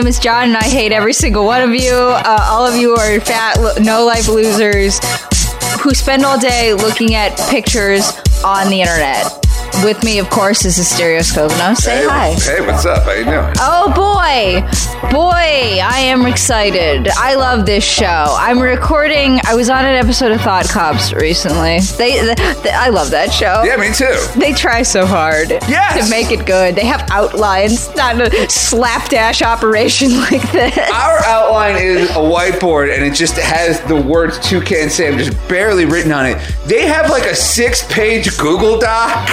name is John, and I hate every single one of you. Uh, all of you are fat, no life losers who spend all day looking at pictures on the internet. With me, of course, is Asterios Kokkinos. Say hey, hi. Hey, what's up? How you doing? Oh boy, boy, I am excited. I love this show. I'm recording. I was on an episode of Thought Cops recently. They, they I love that show. Yeah, me too. They try so hard Yes! to make it good. They have outlines, not a slapdash operation like this. Our outline is a whiteboard and it just has the words Toucan Sam just barely written on it. They have like a six page Google Doc.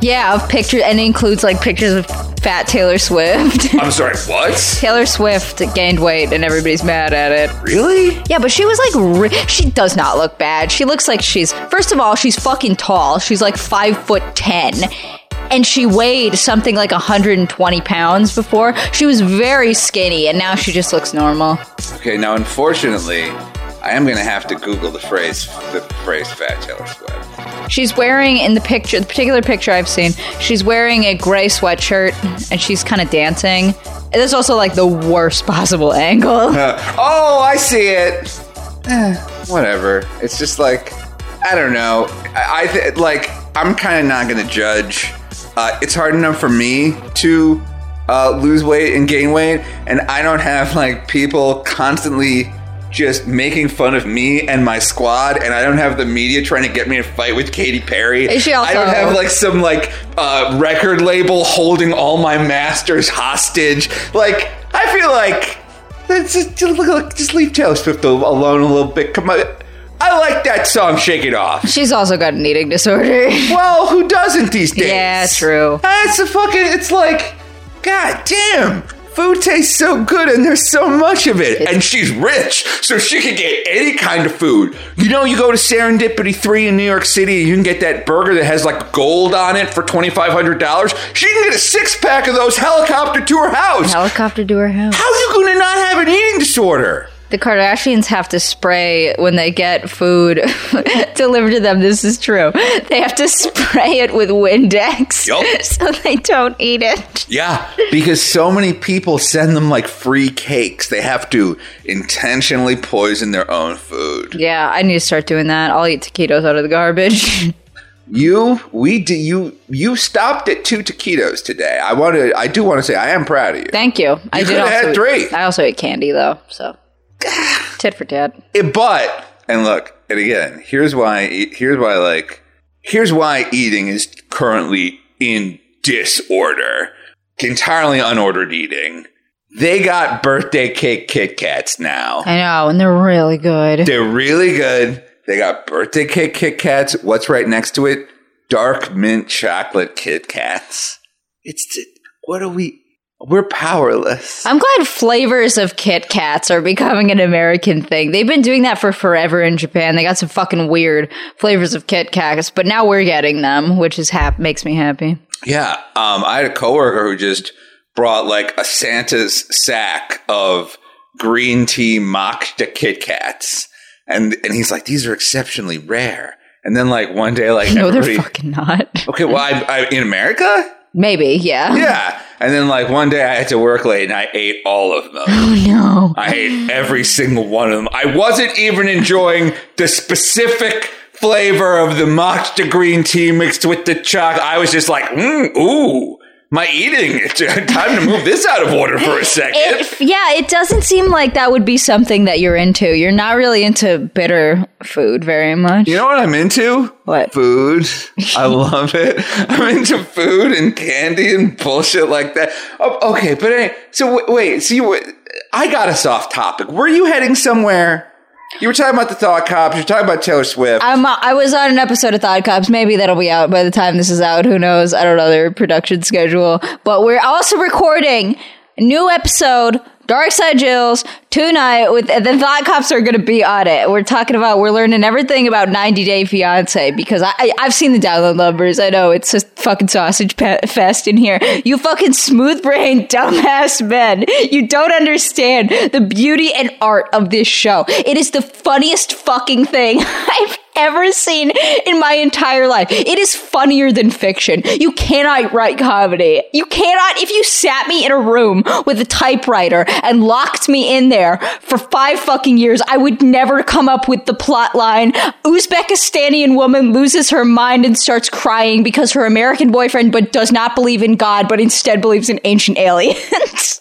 Yeah, of pictures, and it includes like pictures of fat Taylor Swift. I'm sorry, what? Taylor Swift gained weight, and everybody's mad at it. Really? Yeah, but she was like, ri- she does not look bad. She looks like she's, first of all, she's fucking tall. She's like five foot ten. And she weighed something like 120 pounds before. She was very skinny, and now she just looks normal. Okay, now unfortunately, I am gonna have to Google the phrase the phrase fat Taylor Swift. She's wearing in the picture, the particular picture I've seen, she's wearing a gray sweatshirt and she's kind of dancing. And There's also like the worst possible angle. Oh, I see it. Eh, whatever. It's just like I don't know. I, I th- like I'm kind of not gonna judge. Uh, it's hard enough for me to uh, lose weight and gain weight, and I don't have like people constantly just making fun of me and my squad, and I don't have the media trying to get me to fight with Katy Perry. She I don't have like some like uh, record label holding all my masters hostage. Like I feel like just, just, just leave Taylor Swift alone a little bit. Come on. I like that song, Shake It Off. She's also got an eating disorder. Well, who doesn't these days? Yeah, true. It's a fucking, it's like, god damn. Food tastes so good and there's so much of it. And she's rich, so she can get any kind of food. You know, you go to Serendipity 3 in New York City, and you can get that burger that has like gold on it for $2,500. She can get a six pack of those helicopter to her house. Helicopter to her house. How are you going to not have an eating disorder? The Kardashians have to spray when they get food delivered to them. This is true. They have to spray it with Windex Yup. so they don't eat it. Yeah, because so many people send them like free cakes. They have to intentionally poison their own food. Yeah, I need to start doing that. I'll eat taquitos out of the garbage. You, we do you. You stopped at two taquitos today. I want to. I do want to say I am proud of you. Thank you. I did also had three. I also ate candy though, so tit for tat. It- but and look, and again, here's why. Here's why. Like, here's why eating is currently in disorder. Entirely unordered eating. They got birthday cake Kit Kats now. I know, and they're really good. They're really good. They got birthday cake Kit Kats. What's right next to it? Dark mint chocolate Kit Kats. It's what are we? We're powerless. I'm glad flavors of Kit Kats are becoming an American thing. They've been doing that for forever in Japan. They got some fucking weird flavors of Kit Kats, but now we're getting them, which is hap- makes me happy. Yeah. Um, I had a coworker who just brought like a Santa's sack of green tea matcha Kit Kats, and and he's like, these are exceptionally rare. And then like one day, like No, they're fucking not. okay, well, I, I in America. Maybe, yeah. Yeah. And then like one day I had to work late and I ate all of them. Oh no. I ate every single one of them. I wasn't even enjoying the specific flavor of the matcha green tea mixed with the chocolate. I was just like, mm, ooh, my eating. Time to move this out of order for a second. It, yeah, it doesn't seem like that would be something that you're into. You're not really into bitter food very much. you know what I'm into? What? Food. I love it. I'm into food and candy and bullshit like that. Oh, okay, but anyway, so w- wait, so you, I got us off topic. Were you heading somewhere? You were talking about the Thought Cops. You're talking about Taylor Swift. I'm, I was on an episode of Thought Cops. Maybe that'll be out by the time this is out. Who knows? I don't know their production schedule. But we're also recording a new episode, Dark Side Jills, tonight. With the Thought Cops are going to be on it. We're talking about we're learning everything about 90 Day Fiance because I, I I've seen the download numbers. I know it's a fucking sausage fest in here. You fucking smooth brain dumbass men. You don't understand the beauty and art of this show. It is the funniest fucking thing I've ever seen in my entire life. It is funnier than fiction. You cannot write comedy. You cannot, if you sat me in a room with a typewriter and locked me in there for five fucking years, I would never come up with the plot line. Uzbekistani woman loses her mind and starts crying because her American boyfriend but does not believe in God, but instead believes in ancient aliens.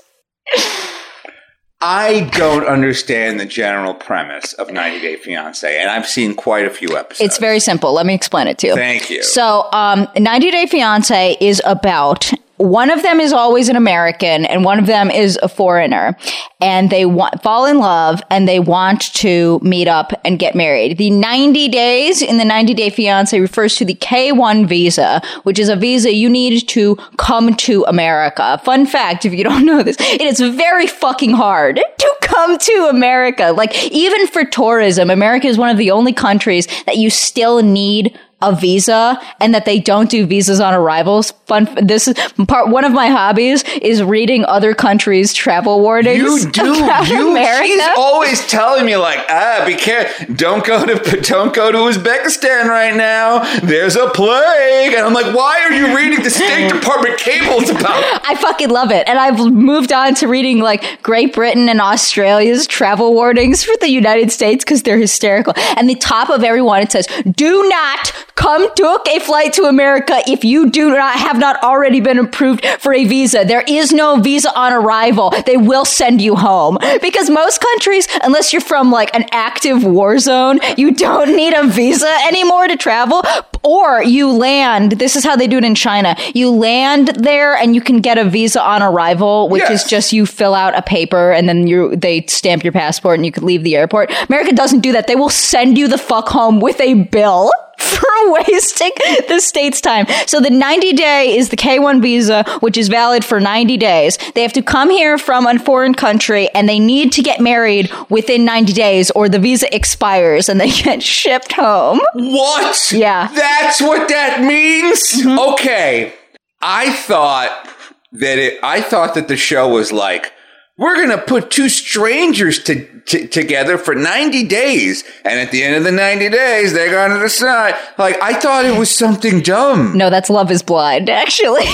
I don't understand the general premise of 90 Day Fiance, and I've seen quite a few episodes. It's very simple. Let me explain it to you. Thank you. So, um, 90 Day Fiance is about one of them is always an American and one of them is a foreigner and they want, fall in love and they want to meet up and get married. The 90 days in the 90 day fiance refers to the K1 visa, which is a visa you need to come to America. Fun fact, if you don't know this, it is very fucking hard to come to America. Like even for tourism, America is one of the only countries that you still need a visa and that they don't do visas on arrivals. Fun. This is part. One of my hobbies is reading other countries' travel warnings. You do. You. America. She's always telling me like, ah, be careful. Don't go to don't go to Uzbekistan right now. There's a plague, and I'm like, why are you reading the State Department cables about? It? I fucking love it. And I've moved on to reading like Great Britain and Australia's travel warnings for the United States because they're hysterical. And the top of every one, it says, do not come took a flight to America if you do not have not already been approved for a visa. There is no visa on arrival. They will send you home because most countries, unless you're from like an active war zone, you don't need a visa anymore to travel or you land. This is how they do it in China. You land there and you can get a visa on arrival, which Yes. is just you fill out a paper and then you they stamp your passport and you can leave the airport. America doesn't do that. They will send you the fuck home with a bill. For wasting the state's time. So the 90 day is the K1 visa, which is valid for 90 days. They have to come here from a foreign country and they need to get married within 90 days or the visa expires and they get shipped home. What? Yeah. Mm-hmm. That's what that means? Okay. I thought that it I thought that the show was like we're going to put two strangers to, to, together for 90 days and at the end of the 90 days they're going to decide. Like I thought it was something dumb. No, that's Love is Blind, actually.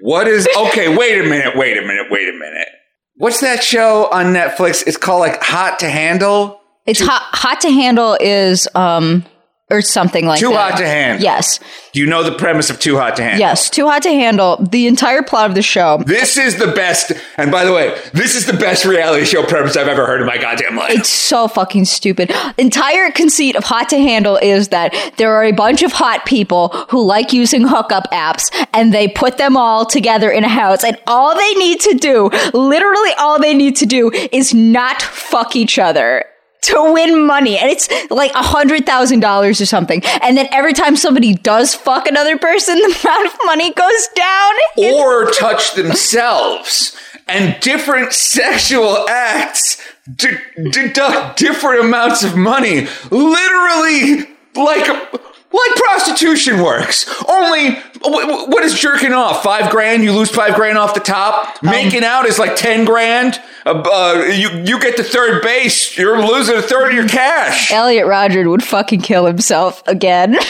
What is Okay, wait a minute. Wait a minute. Wait a minute. What's that show on Netflix? It's called like Hot to Handle. it's hot, hot to handle is, um, or something like that. Too that. Hot to Handle. Yes. You know the premise of Too Hot to Handle? Yes. Too hot to handle. The entire plot of the show This is the best, and by the way, this is the best reality show premise I've ever heard in my goddamn life. It's so fucking stupid. Entire conceit of Hot to Handle is that there are a bunch of hot people who like using hookup apps and they put them all together in a house and all they need to do, literally all they need to do is not fuck each other. To win money, and it's like a hundred thousand dollars or something. And then every time somebody does fuck another person, the amount of money goes down. Or touch themselves, and different sexual acts de- deduct different amounts of money. Literally, like. Like prostitution works. Only, what is jerking off? Five grand? You lose five grand off the top? Making out is like ten grand? Uh, uh, you, you get to third base, you're losing a third of your cash. Elliot Rodgers would fucking kill himself again.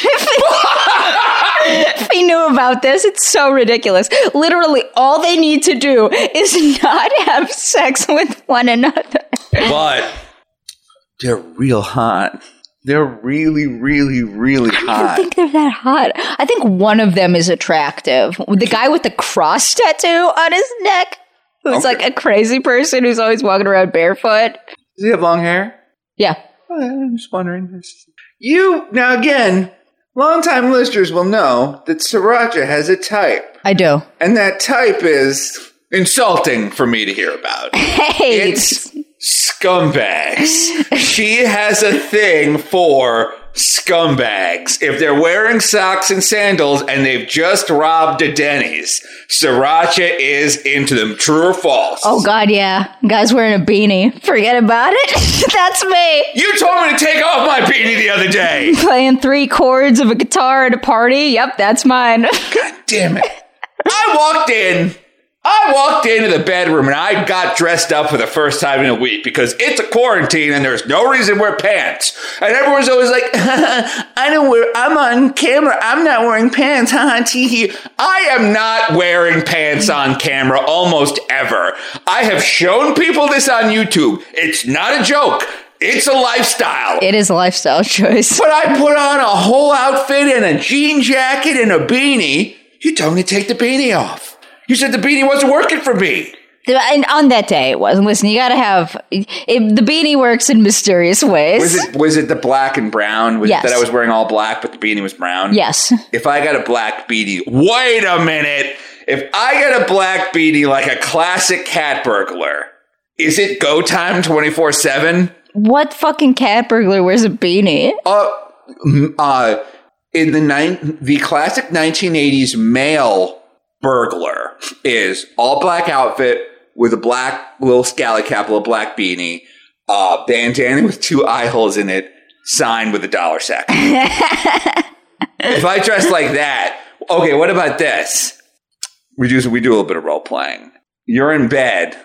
if he knew about this, it's so ridiculous. Literally, all they need to do is not have sex with one another. but they're real hot. They're really, really, really hot. I don't think they're that hot. I think one of them is attractive. The guy with the cross tattoo on his neck, who's Okay. like a crazy person who's always walking around barefoot. Does he have long hair? Yeah. Oh, I'm just wondering. You now again, longtime listeners will know that Sirancha has a type, I do. and that type is insulting for me to hear about. Hey, It's scumbags. she has a thing for scumbags. If they're wearing socks and sandals and they've just robbed a Denny's, Sirancha is into them. True or false? oh god, yeah. Guy's wearing a beanie. Forget about it. That's me. You told me to take off my beanie the other day. Playing three chords of a guitar at a party. Yep, that's mine. God damn it. I walked in. I walked into the bedroom and I got dressed up for the first time in a week because it's a quarantine and there's no reason to wear pants. And everyone's always like, I don't wear, I'm on camera. I'm not wearing pants. Ha hee. I am not wearing pants on camera almost ever. I have shown people this on YouTube. It's not a joke. It's a lifestyle. It is a lifestyle choice. But I put on a whole outfit and a jean jacket and a beanie. You told me to take the beanie off. You said the beanie wasn't working for me. And on that day, it wasn't. listen, you got to have it, the beanie works in mysterious ways. Was it was it the black and brown? Was Yes. it that I was wearing all black, but the beanie was brown? yes. If I got a black beanie, wait a minute. If I got a black beanie like a classic cat burglar, is it go time twenty four seven? What fucking cat burglar wears a beanie? Uh, m- uh, in the nine, the classic 1980s male burglar is all black outfit with a black little scally cap, little black beanie, uh, bandana with two eye holes in it, signed with a dollar sack. if I dress like that, okay, what about this? We do we do a little bit of role playing. You're in bed.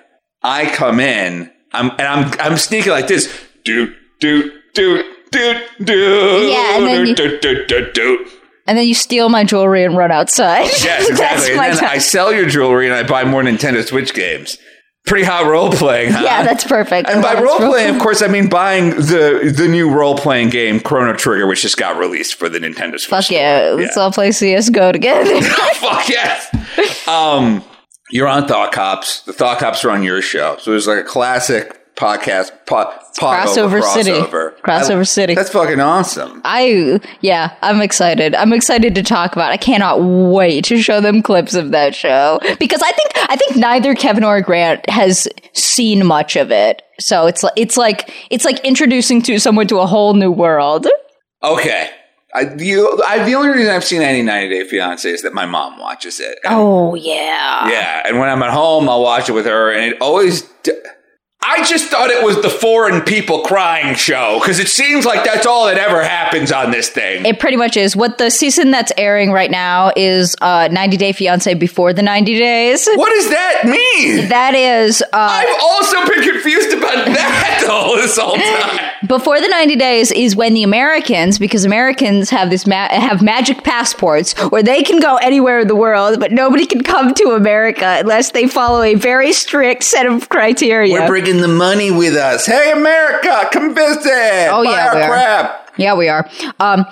I come in. I'm and I'm I'm sneaking like this. Do do do do do. Yeah, and then you- do, do, do, do. And then you steal my jewelry and run outside. Yes, exactly. and then time. I sell your jewelry and I buy more Nintendo Switch games. Pretty hot role playing, huh? yeah, that's perfect. And by role real- playing, of course, I mean buying the the new role playing game Chrono Trigger, which just got released for the Nintendo Switch. Fuck store. yeah, let's all play CS:GO together. Fuck yes. Um, you're on Thought Cops. The Thought Cops are on your show, so there's like a classic podcast po- pod Crossover over City. crossover. Crossover I- City. That's fucking awesome. I yeah, I'm excited. I'm excited to talk about. it. I cannot wait to show them clips of that show because I think I think neither Kevin or Grant has seen much of it. So it's like it's like it's like introducing to someone to a whole new world. Okay. I, the, I, the only reason I've seen any 90 Day Fiance is that my mom watches it. And Oh yeah. Yeah, and when I'm at home, I'll watch it with her, and it always. D- I just thought it was the foreign people crying show because it seems like that's all that ever happens on this thing. It pretty much is. What the season that's airing right now is uh 90 Day Fiance before the 90 days. what does that mean? That is uh I've also been confused about that though this whole time. before the 90 days is when the Americans, because Americans have this ma- have magic passports where they can go anywhere in the world, but nobody can come to America unless they follow a very strict set of criteria. We're bringing the money with us. Hey, America, come visit. Oh, Buy yeah, our we are. crap. yeah, we are. Um,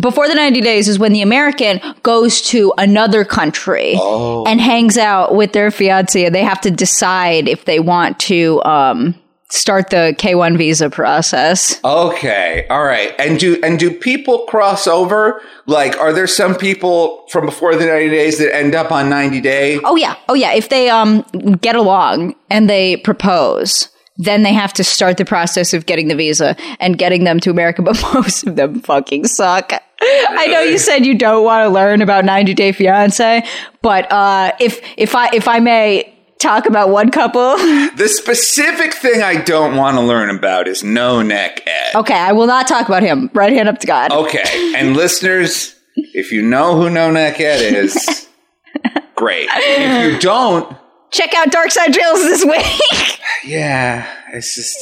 before the 90 days is when the American goes to another country Oh. and hangs out with their fiance, and they have to decide if they want to um, start the K1 visa process. Okay, all right. And do and do people cross over? Like, are there some people from before the ninety days that end up on ninety day? Oh yeah, oh yeah. If they um get along and they propose, then they have to start the process of getting the visa and getting them to America. But most of them fucking suck. I know you said you don't want to learn about 90 Day Fiance, but uh, if if I if I may talk about one couple, The specific thing I don't want to learn about is no neck Ed. okay, I will not talk about him. Right hand up to God. Okay, and listeners, if you know who no neck Ed is, great. If you don't, Check out Dark Side Jills this week. yeah, it's just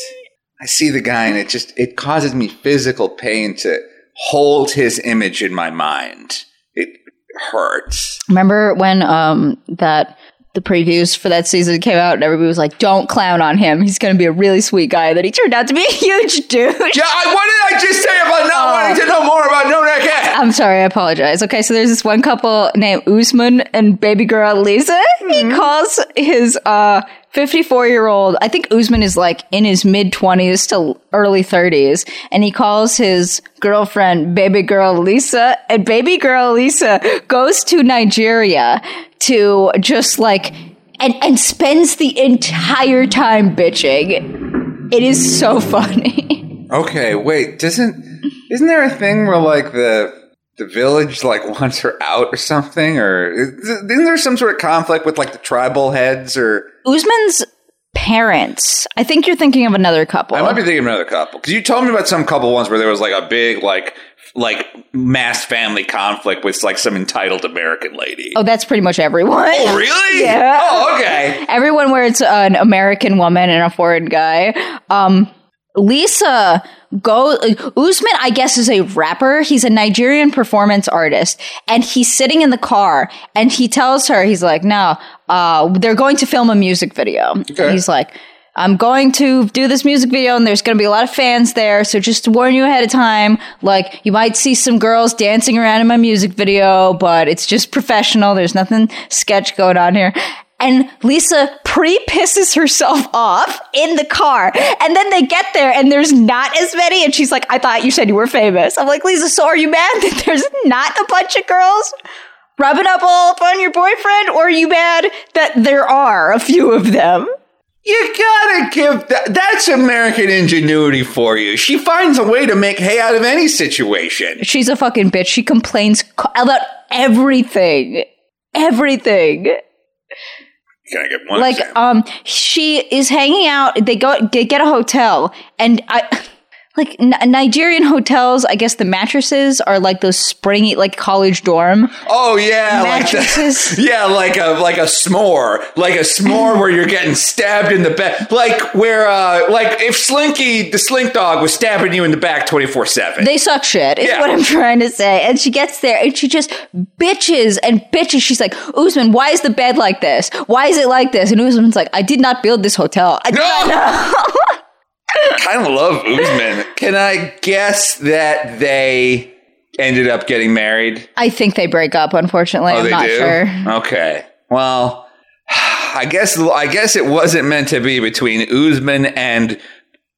I see the guy and it just it causes me physical pain to hold his image in my mind. It hurts. Remember when um that the previews for that season came out and everybody was like, "Don't clown on him. He's going to be a really sweet guy." Then he turned out to be a huge dude. Yeah, I, what did I just say about not wanting to know more about no neck? I'm sorry, I apologize. Okay, so there's this one couple named Usman and baby girl Lisa. He calls his uh 54 year old, I think Usman is like in his mid 20s to early 30s, and he calls his girlfriend baby girl Lisa, and baby girl Lisa goes to Nigeria to just like and and spends the entire time bitching. It is so funny. Okay, wait, doesn't isn't there a thing where like the the village like wants her out or something, or is- isn't there some sort of conflict with like the tribal heads? Or Usman's parents. I think you're thinking of another couple. I might be thinking of another couple because you told me about some couple once where there was like a big like like mass family conflict with like some entitled American lady. Oh, that's pretty much everyone. Oh, really? Yeah. Oh, okay. Everyone where it's an American woman and a foreign guy. Um, Lisa go Usman, I guess, is a rapper. He's a Nigerian performance artist, and he's sitting in the car, and he tells her, he's like, "No, uh, they're going to film a music video." Okay. He's like. I'm going to do this music video and there's going to be a lot of fans there. So just to warn you ahead of time, like you might see some girls dancing around in my music video, but it's just professional. There's nothing sketch going on here. And Lisa pre pisses herself off in the car. And then they get there and there's not as many. And she's like, I thought you said you were famous. I'm like, Lisa, so are you mad that there's not a bunch of girls rubbing up all up on your boyfriend? Or are you mad that there are a few of them? You gotta give that. That's American ingenuity for you. She finds a way to make hay out of any situation. She's a fucking bitch. She complains about everything. Everything. Can I get one? like example? um she is hanging out they go they get a hotel and i like N- nigerian hotels i guess the mattresses are like those springy like college dorm oh yeah, like mattresses. the, yeah, like a like a s'more, like a s'more where you're getting stabbed in the back, like where uh like if Slinky the Slink Dog was stabbing you in the back twenty four seven. they suck shit is Yeah. what i'm trying to say and she gets there and she just bitches and bitches she's like usman why is the bed like this why is it like this and usman's like i did not build this hotel I did not know." kind of love Usman. Can I guess that they ended up getting married? i think they break up unfortunately Oh, i'm they not do. sure Okay. Well, I guess I guess it wasn't meant to be between Usman and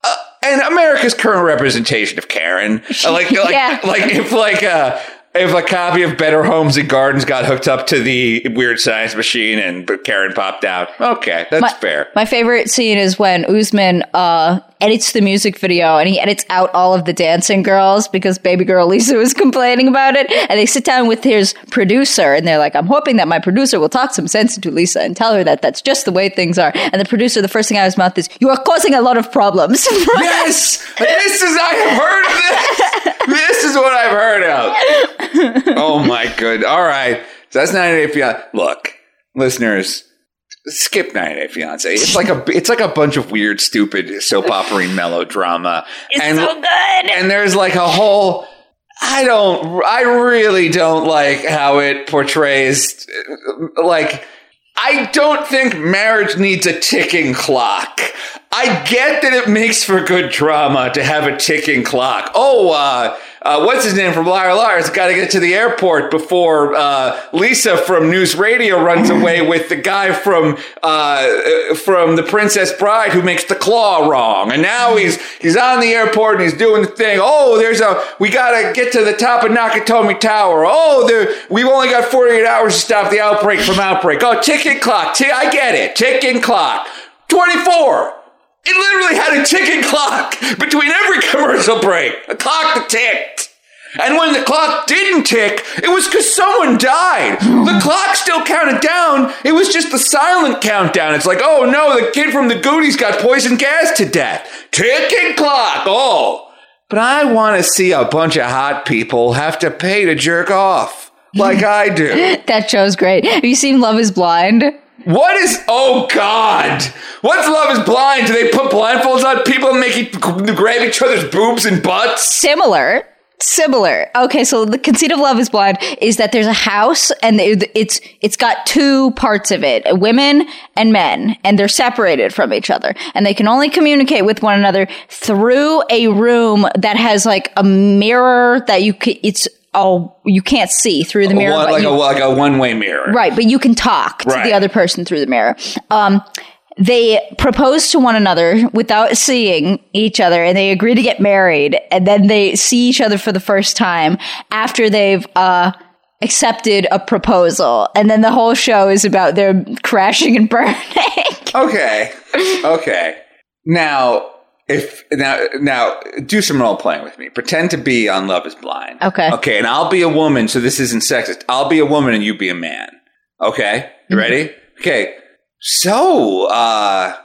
uh, and America's current representation of Karen. Like like Yeah. like if like uh if a copy of Better Homes and Gardens got hooked up to the weird science machine and Karen popped out. Okay, that's my, fair. My favorite scene is when Usman uh, edits the music video and he edits out all of the dancing girls because baby girl Lisa was complaining about it. And they sit down with his producer and they're like, I'm hoping that my producer will talk some sense into Lisa and tell her that that's just the way things are. And the producer, the first thing out of his mouth is, You are causing a lot of problems. Yes, this is I have heard of this. this is what I've heard of. Oh my good. All right, so that's 90 Day Fiance. Look, listeners, skip 90 Day Fiance. It's like a it's like a bunch of weird, stupid soap opera melodrama. it's and so good. and there's like a whole I don't I really don't like how it portrays like I don't think marriage needs a ticking clock. I get that it makes for good drama to have a ticking clock. Oh, uh, uh, what's his name from Liar Liar's got to get to the airport before uh, Lisa from News Radio runs away with the guy from uh, uh, from The Princess Bride who makes the claw wrong, and now he's he's on the airport and he's doing the thing. Oh, there's a we got to get to the top of Nakatomi Tower. Oh, there we've only got 48 hours to stop the outbreak from outbreak. Oh, ticking clock. T- I get it. Ticking clock. 24. It literally had a ticking clock between every commercial break. A clock that ticked. And when the clock didn't tick, it was because someone died. The clock still counted down. It was just the silent countdown. It's like, oh no, the kid from the Goonies got poison gas to death. Ticking clock. Oh. But I want to see a bunch of hot people have to pay to jerk off. Like I do. that show's great. Have you seen Love is Blind? What is? Oh God! What's Love Is Blind? Do they put blindfolds on people and make you grab each other's boobs and butts? Similar. Similar. Okay, so the conceit of Love is Blind is that there's a house and it's it's got two parts of it, women and men, and they're separated from each other, and they can only communicate with one another through a room that has like a mirror that you can, it's oh you can't see through the mirror, One- but like, you- a, like a one-way mirror. Right, but you can talk to Right. the other person through the mirror. Um, they propose to one another without seeing each other and they agree to get married and then they see each other for the first time after they've uh, accepted a proposal and then the whole show is about their crashing and burning Okay. Okay. Now, if now now do some role playing with me. Pretend to be on Love Is Blind. Okay. Okay, and I'll be a woman, so this isn't sexist. I'll be a woman and you be a man. Okay? You ready? Okay. So, uh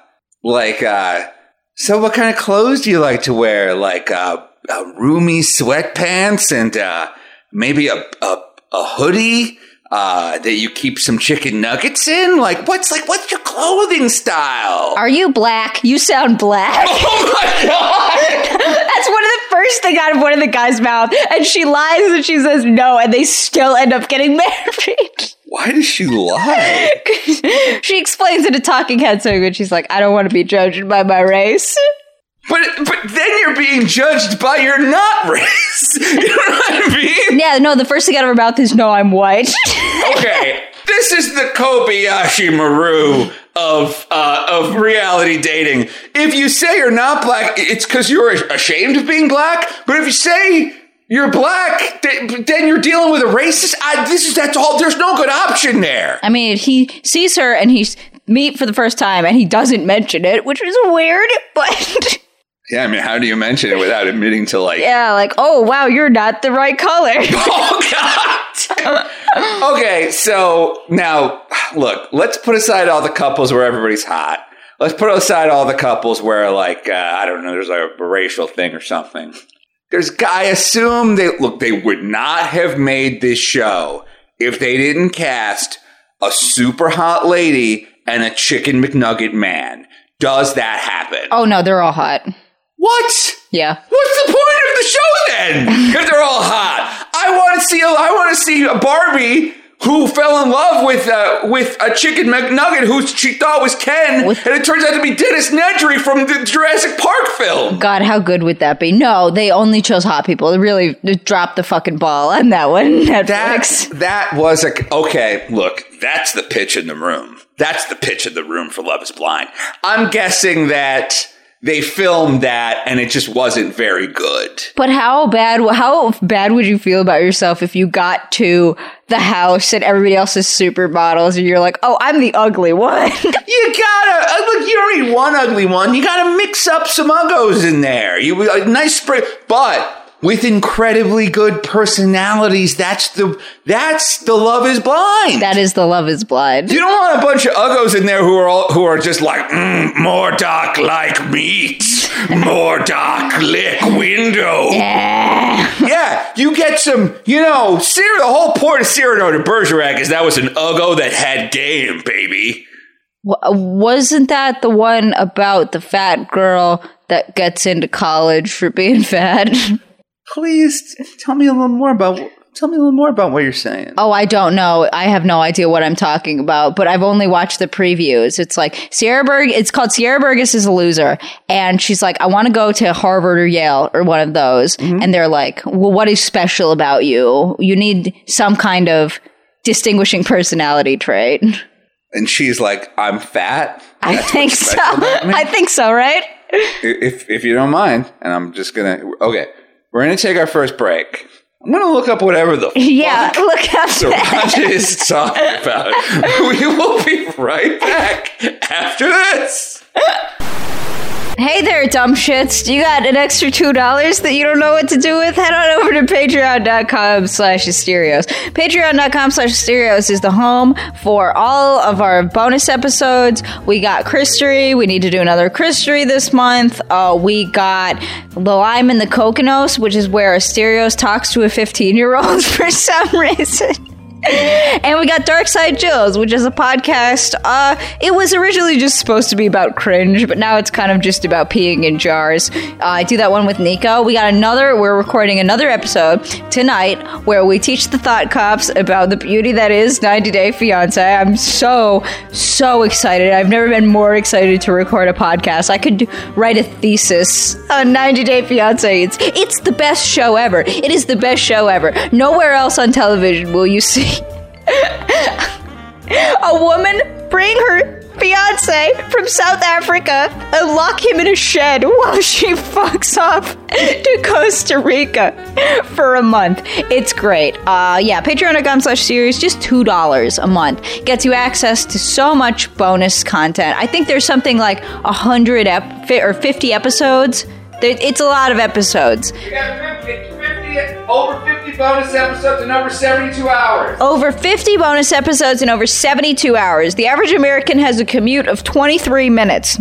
like uh so what kind of clothes do you like to wear? Like uh uh, roomy sweatpants and uh, maybe a, a, a hoodie uh, that you keep some chicken nuggets in? Like, what's like, what's your clothing style? Are you black? You sound black. oh my god! That's one of the first thing out of one of the guy's mouth. And she lies and she says no, and they still end up getting married. Why does she lie? she explains in a talking head so good. She's like, I don't want to be judged by my race. But but then you're being judged by your not race. you know what I mean? Yeah, no, the first thing out of her mouth is no, I'm white. Okay, this is the Kobayashi Maru of uh, of reality dating. If you say you're not black, it's because you're ashamed of being black. But if you say you're black, th- then you're dealing with a racist. I, this is that's all. There's no good option there. I mean, he sees her and he's meet for the first time and he doesn't mention it, which is weird, but Yeah, I mean, how do you mention it without admitting to like? yeah, like, oh wow, you're not the right color. Oh God. okay, so now look, let's put aside all the couples where everybody's hot. Let's put aside all the couples where like uh, I don't know, there's like a racial thing or something. There's I assume they look they would not have made this show if they didn't cast a super hot lady and a chicken McNugget man. Does that happen? oh no, they're all hot. What? Yeah. What's the point of the show then? if they're all hot, I want to see. A, I want to see a Barbie who fell in love with uh, with a chicken McNugget who she thought was Ken, With- and it turns out to be Dennis Nedry from the Jurassic Park film. God, how good would that be? No, they only chose hot people. They really dropped the fucking ball on that one. That Netflix. that was a okay. Look, that's the pitch in the room. That's the pitch in the room for Love Is Blind. I'm guessing that they filmed that and it just wasn't very good. But how bad? How bad would you feel about yourself if you got to the house and everybody else is supermodels and you're like, oh, I'm the ugly one? You gotta uh, look. You don't need one ugly one. You gotta mix up some uggos in there. You a nice spray, but with incredibly good personalities. That's the that's the Love Is Blind. that is the Love Is Blind. you don't want a bunch of uggos in there who are all who are just like mm, more dark like meat, more dark lick window. Yeah. Yeah, you get some, you know, Cyrano, the whole point of Cyrano de Bergerac is that was an uggo that had game, baby. Wasn't that the one about the fat girl that gets into college for being fat? Please tell me a little more about tell me a little more about what you're saying. Oh, I don't know. I have no idea what I'm talking about, but I've only watched the previews. It's like Sierra Berg, it's called Sierra Burgess is a loser. And she's like, I want to go to Harvard or Yale or one of those. Mm-hmm. And they're like, well, what is special about you? You need some kind of distinguishing personality trait. And she's like, "I'm fat." I think so. special about? I think so, right? if if you don't mind, and I'm just gonna okay, we're gonna take our first break. I'm gonna look up whatever the Yeah, look up. Sirancha is talking about. We will be right back after this. Hey there, dumb shits. You got an extra $2 that you don't know what to do with? Head on over to patreon.com slash Asterios. Patreon.com slash Asterios is the home for all of our bonus episodes. We got Christery. We need to do another Christery this month. Uh, we got The Lime and the Coconos, which is where Asterios talks to a 15-year-old for some reason. And we got Dark Side Jills, which is a podcast. Uh, it was originally just supposed to be about cringe, but now it's kind of just about peeing in jars. Uh, I do that one with Nico. We got another, we're recording another episode tonight where we teach the thought cops about the beauty that is 90 Day Fiance. I'm so, so excited. I've never been more excited to record a podcast. I could write a thesis on 90 Day Fiance. It's, it's the best show ever. It is the best show ever. Nowhere else on television will you see a woman bring her fiance from South Africa and lock him in a shed while she fucks off to Costa Rica for a month. It's great. Uh, yeah, patreon.com slash Asterios, just $2 a month. Gets you access to so much bonus content. I think there's something like 100 ep- or 50 episodes. It's a lot of episodes. We got 50, 50, over 50 bonus episodes in over 72 hours. Over 50 bonus episodes in over 72 hours. The average American has a commute of 23 minutes.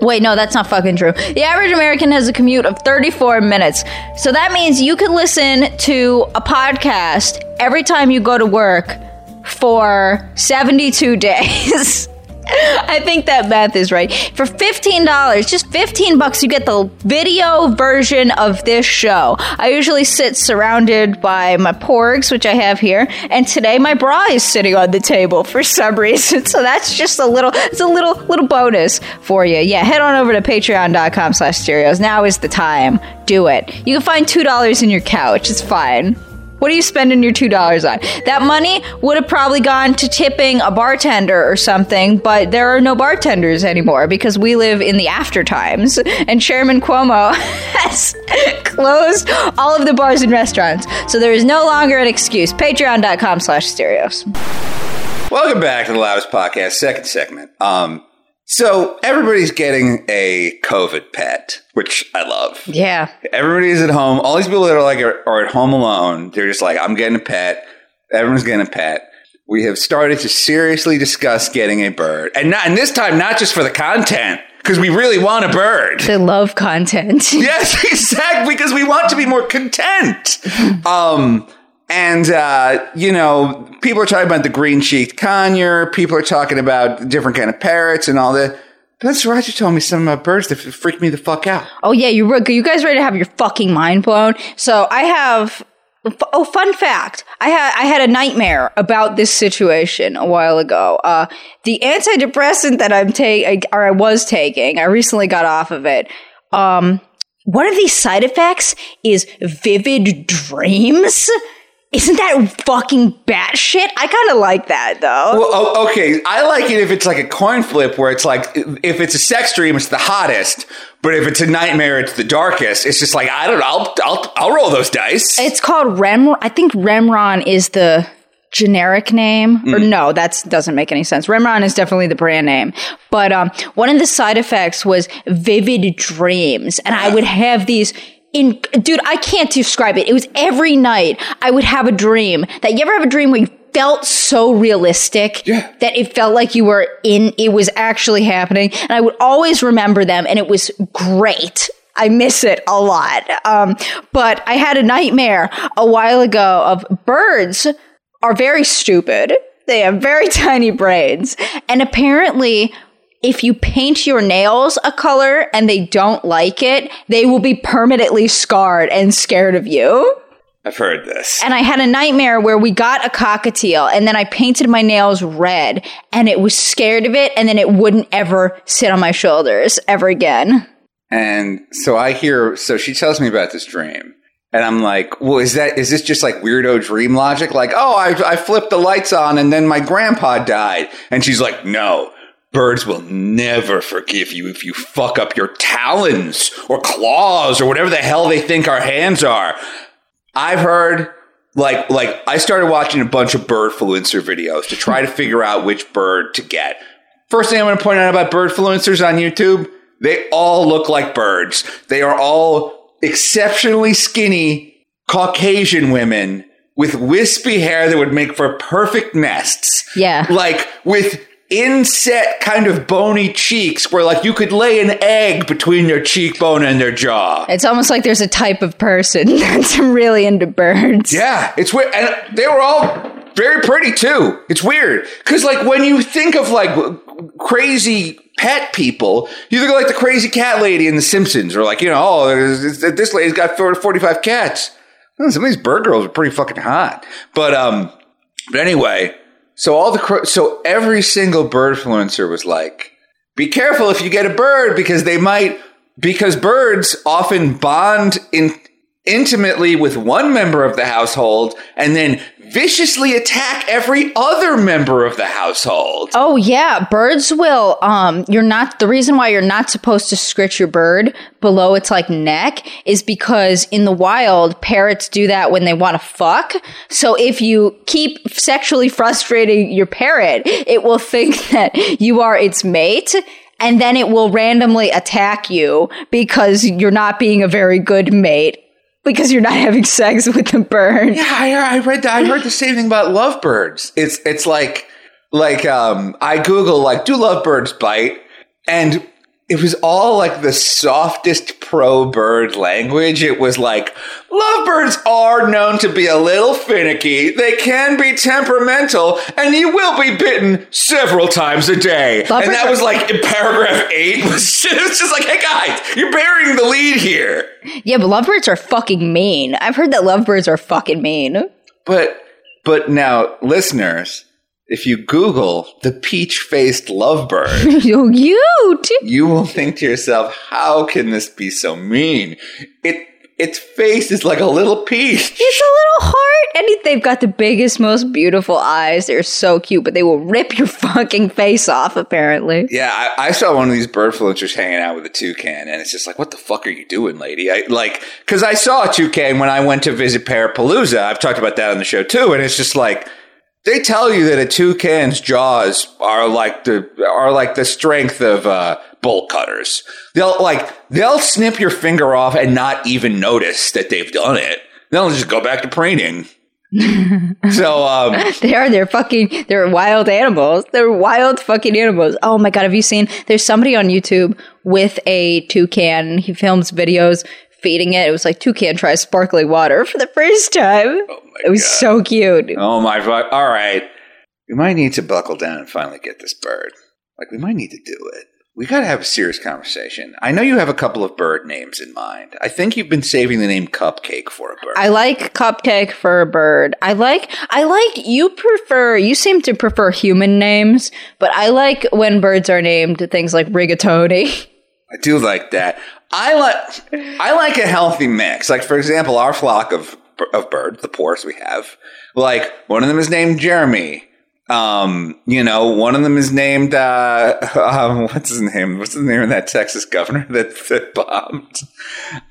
Wait, no, that's not fucking true. The average American has a commute of 34 minutes. So that means you could listen to a podcast every time you go to work for 72 days. I think that math is right. For $15, just 15 bucks, you get the video version of this show. I usually sit surrounded by my porgs, which I have here, and today my bra is sitting on the table for some reason. So that's just a little, it's a little, little bonus for you. Yeah, head on over to patreon.com slash Asterios. Now is the time. Do it. You can find $2 in your couch. It's fine. What are you spending your $2 on? That money would have probably gone to tipping a bartender or something, but there are no bartenders anymore because we live in the after times and Chairman Cuomo has closed all of the bars and restaurants. So there is no longer an excuse. Patreon.com slash Asterios. Welcome back to the Loudest Podcast, second segment. Um, so everybody's getting a COVID pet, which I love. Yeah. Everybody's at home. All these people that are like are, are at home alone. They're just like, I'm getting a pet. Everyone's getting a pet. We have started to seriously discuss getting a bird, and not, and this time not just for the content, because we really want a bird. They love content. Yes, exactly. Because we want to be more content. Um, and uh, you know, people are talking about the green cheeked conure. People are talking about different kind of parrots and all that. That's Roger told me something about birds that freaked me the fuck out. Oh yeah, you re- you guys ready to have your fucking mind blown? So I have. Oh, fun fact! I had I had a nightmare about this situation a while ago. Uh, the antidepressant that I'm taking, or I was taking, I recently got off of it. Um, one of these side effects is vivid dreams. Isn't that fucking batshit? I kind of like that though. Well, okay, I like it if it's like a coin flip where it's like if it's a sex dream, it's the hottest, but if it's a nightmare, it's the darkest. It's just like I don't know. I'll I'll, I'll roll those dice. It's called Rem. I think Remeron is the generic name or no that doesn't make any sense remeron is definitely the brand name but um, one of the side effects was vivid dreams and i would have these in dude i can't describe it it was every night i would have a dream that you ever have a dream where you felt so realistic Yeah. that it felt like you were in it was actually happening and i would always remember them and it was great I miss it a lot. Um, but I had a nightmare a while ago of birds are very stupid. They have very tiny brains. And apparently, if you paint your nails a color and they don't like it, they will be permanently scarred and scared of you. I've heard this. And I had a nightmare where we got a cockatiel and then I painted my nails red and it was scared of it and then it wouldn't ever sit on my shoulders ever again. And so I hear, so she tells me about this dream. And I'm like, well, is that, is this just like weirdo dream logic? Like, oh, I, I flipped the lights on and then my grandpa died. And she's like, no, birds will never forgive you if you fuck up your talons or claws or whatever the hell they think our hands are. I've heard, like, like I started watching a bunch of bird fluencer videos to try to figure out which bird to get. First thing I'm going to point out about bird fluencers on YouTube, they all look like birds. They are all exceptionally skinny Caucasian women with wispy hair that would make for perfect nests. Yeah. Like with inset kind of bony cheeks where like you could lay an egg between their cheekbone and their jaw. It's almost like there's a type of person that's really into birds. Yeah, it's weird. And they were all very pretty too. It's weird. Cause like when you think of like crazy pet people, you think of like the crazy cat lady in The Simpsons or like, you know, oh, this lady's got 45 cats. Hmm, Some of these bird girls are pretty fucking hot. But, um, but anyway, so all the, so every single bird influencer was like, be careful if you get a bird because they might, because birds often bond in, intimately with one member of the household and then viciously attack every other member of the household. Oh yeah, birds will um you're not the reason why you're not supposed to scritch your bird below its like neck is because in the wild parrots do that when they want to fuck. So if you keep sexually frustrating your parrot, it will think that you are its mate and then it will randomly attack you because you're not being a very good mate because you're not having sex with the bird. Yeah, I, I read that. I heard the same thing about lovebirds. It's it's like like um I Google like do lovebirds bite and it was all like the softest pro bird language. It was like, lovebirds are known to be a little finicky. They can be temperamental, and you will be bitten several times a day. Lovebirds and that was like in paragraph eight. Was it was just like, hey guys, you're burying the lead here. Yeah, but lovebirds are fucking mean. I've heard that lovebirds are fucking mean. But but now, listeners, if you Google the peach-faced lovebird. You cute. you will think to yourself, how can this be so mean? It its face is like a little peach. It's a little heart, and they've got the biggest, most beautiful eyes. They're so cute, but they will rip your fucking face off. Apparently, Yeah, I, I saw one of these bird influencers hanging out with a toucan, and it's just like, what the fuck are you doing, lady? I like because I saw a toucan when I went to visit Parapalooza. I've talked about that on the show too, and it's just like they tell you that a toucan's jaws are like the are like the strength of uh, bolt cutters. They'll like they'll snip your finger off and not even notice that they've done it. They'll just go back to preening. so um, they are. They're fucking. They're wild animals. They're wild fucking animals. Oh my god, have you seen? There's somebody on YouTube with a toucan. He films videos feeding it. It was like toucan tries sparkling water for the first time. oh my It was God. so cute. Oh my fuck! All right, we might need to buckle down and finally get this bird. Like we might need to do it. We got to have a serious conversation. I know you have a couple of bird names in mind. I think you've been saving the name Cupcake for a bird. I like cupcake for a bird. I like I like you prefer you seem to prefer human names, but I like when birds are named things like rigatoni. I do like that. I like I like a healthy mix. Like for example, our flock of of birds, the poorest we have. Like one of them is named Jeremy. Um, you know, one of them is named uh, um, what's his name? What's the name of that Texas governor that, that bombed?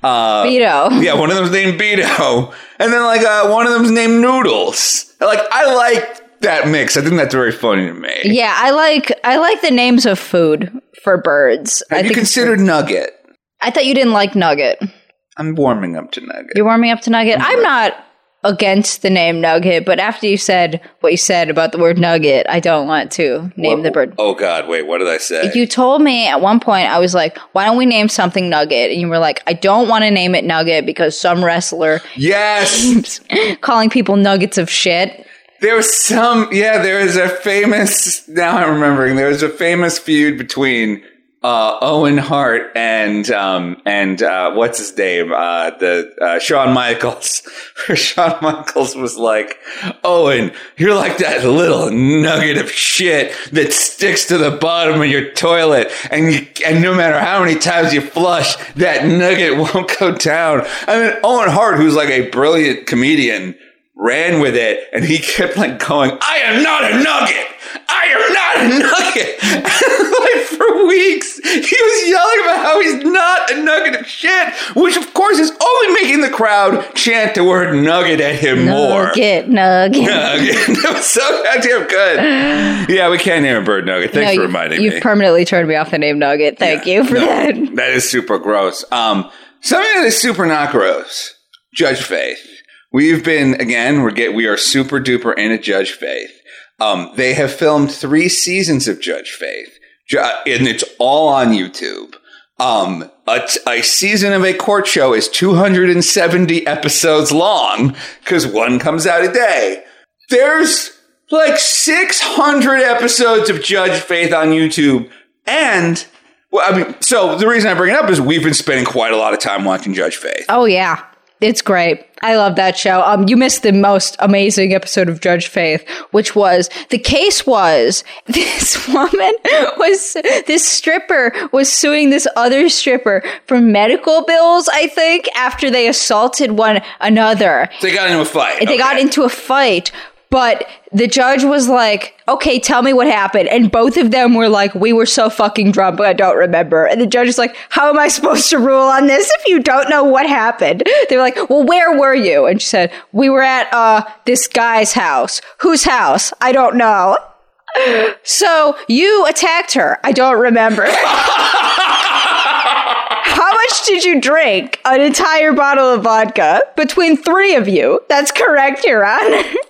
Uh, Beto. yeah, one of them's named Beto, and then like uh, one of them's named Noodles. Like I like that mix. I think that's very funny to me. Yeah, I like I like the names of food for birds. I Have you think considered Nugget? I thought you didn't like Nugget. I'm warming up to Nugget. You're warming up to Nugget. I'm not against the name Nugget, but after you said what you said about the word Nugget, I don't want to name the bird. Oh God, wait, what did I say? You told me at one point, I was like, why don't we name something Nugget? And you were like, I don't want to name it Nugget because some wrestler yes, calling people nuggets of shit. there was some. Yeah, there was a famous. Now I'm remembering. There was a famous feud between uh, Owen Hart and um, and uh, what's his name? Uh, the uh, Shawn Michaels. Shawn Michaels was like, Owen, you're like that little nugget of shit that sticks to the bottom of your toilet, and you, and no matter how many times you flush, that nugget won't go down. I mean, Owen Hart, who's like a brilliant comedian ran with it and he kept like going, I am not a nugget. I am not a nugget. like for weeks, he was yelling about how he's not a nugget of shit, which of course is only making the crowd chant the word nugget at him more. Nugget, nugget. Nugget. that was so goddamn good. Yeah, we can't name a bird nugget. Thanks No, for you- reminding you've me. permanently turned me off the name Nugget. Thank Yeah. you for No, that. That is super gross. Um, something that is super not gross. Judge Faith. We've been again. We're get. We are super duper into Judge Faith. Um, they have filmed three seasons of Judge Faith, and it's all on YouTube. Um, a, t- a season of a court show is 270 episodes long because one comes out a day. There's like 600 episodes of Judge Faith on YouTube, and well, I mean, so the reason I bring it up is we've been spending quite a lot of time watching Judge Faith. Oh yeah. It's great. I love that show. Um, you missed the most amazing episode of Judge Faith, which was the case was this woman was this stripper was suing this other stripper for medical bills. I think after they assaulted one another, They got into a fight. they got into a fight. But the judge was like, okay, tell me what happened. And both of them were like, we were so fucking drunk, but I don't remember. And the judge is like, how am I supposed to rule on this if you don't know what happened? They were like, well, where were you? And she said, we were at, uh, this guy's house. Whose house? I don't know. So you attacked her. I don't remember. How much did you drink? An entire bottle of vodka between three of you. That's correct, Your Honor.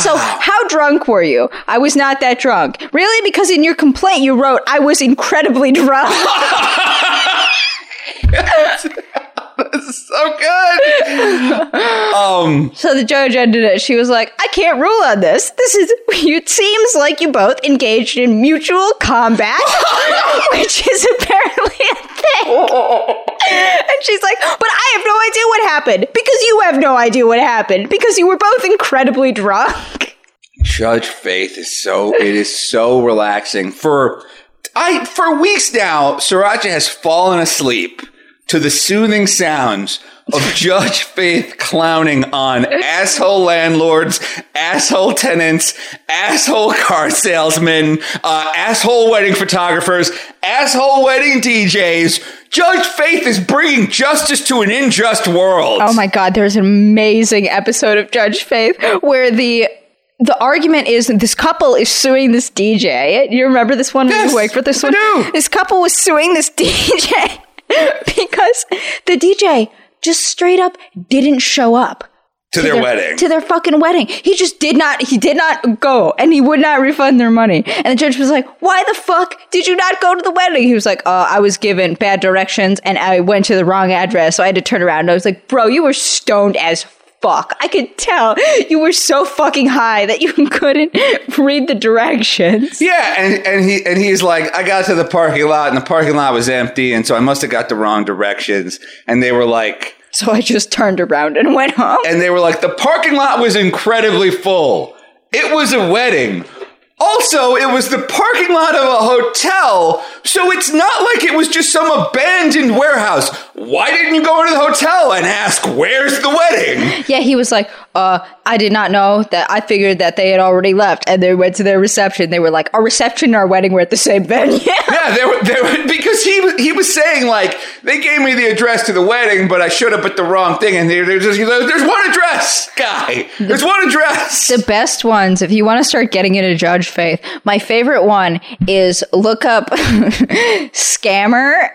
So, how drunk were you? I was not that drunk. Really? Because in your complaint you wrote, I was incredibly drunk. That's so good. um, so the judge ended it. She was like, I can't rule on this. This is, it seems like you both engaged in mutual combat, which is apparently a thing. and she's like, but I have no idea what happened because you have no idea what happened because you were both incredibly drunk. Judge Faith is so, it is so relaxing. For, I, for weeks now, Sirancha has fallen asleep to the soothing sounds of Judge Faith clowning on asshole landlords, asshole tenants, asshole car salesmen, uh, asshole wedding photographers, asshole wedding DJs. Judge Faith is bringing justice to an unjust world. Oh my God, there's an amazing episode of Judge Faith where the the argument is that this couple is suing this DJ. You remember this one? Yes, wait for this one. This couple was suing this DJ because the DJ just straight up didn't show up to their, wedding. to their fucking wedding. He just did not. He did not go, and he would not refund their money. And the judge was like, "Why the fuck did you not go to the wedding?" He was like, "Uh, I was given bad directions, and I went to the wrong address, so I had to turn around." And I was like, "Bro, you were stoned as." Fuck. I could tell you were so fucking high that you couldn't read the directions. Yeah, and, and he and he's like, I got to the parking lot and the parking lot was empty, and so I must have got the wrong directions. And they were like, So I just turned around and went home. and they were like, the parking lot was incredibly full. It was a wedding. Also, it was the parking lot of a hotel, so it's not like it was just some abandoned warehouse. Why didn't you go into the hotel and ask, where's the wedding? Yeah, he was like, uh, I did not know that. I figured that they had already left and they went to their reception. They were like, our reception and our wedding were at the same venue. Yeah, they were, they were, because he was, he was saying like, they gave me the address to the wedding, but I showed up at the wrong thing. And there's, just, there's one address, guy. There's one address. the best ones, if you want to start getting into Judge Faith, my favorite one is look up Scammer.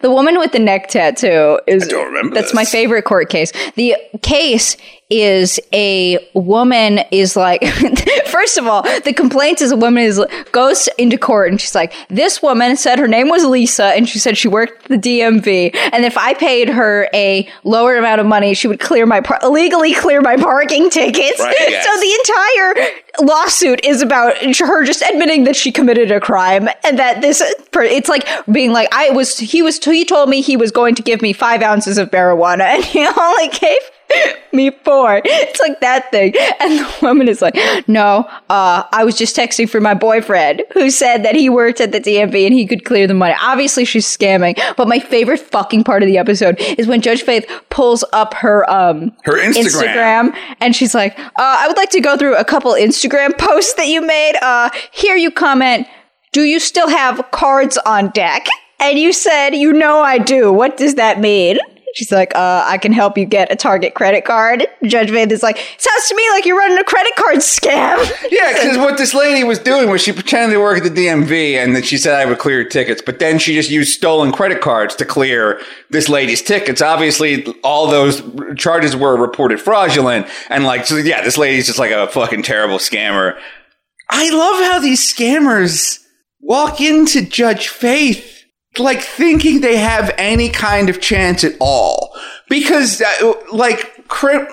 The woman with the neck tattoo is. I don't remember That's this. my favorite court case. The case is a woman is like. first of all, the complaint is a woman is goes into court and she's like, this woman said her name was Lisa and she said she worked at the DMV and if I paid her a lower amount of money, she would clear my par- illegally clear my parking tickets. Right, yes. So the entire lawsuit is about her just admitting that she committed a crime and that this it's like being like I was he was he told me he was going to give me five ounces of marijuana and he only gave me four. It's like that thing. And the woman is like, no, uh, I was just texting for my boyfriend who said that he worked at the DMV and he could clear the money. Obviously she's scamming, but my favorite fucking part of the episode is when Judge Faith pulls up her, um, Her Instagram. Instagram, and she's like, uh, I would like to go through a couple Instagram posts that you made. Uh, here you comment, do you still have cards on deck? And you said, you know I do. What does that mean? She's like, uh, I can help you get a Target credit card. Judge Faith is like, sounds to me like you're running a credit card scam. Yeah, because what this lady was doing was she pretended to work at the DMV and then she said I would clear tickets, but then she just used stolen credit cards to clear this lady's tickets. Obviously, all those charges were reported fraudulent, and like, so yeah, this lady's just like a fucking terrible scammer. I love how these scammers walk into Judge Faith like thinking they have any kind of chance at all. Because uh, like cri-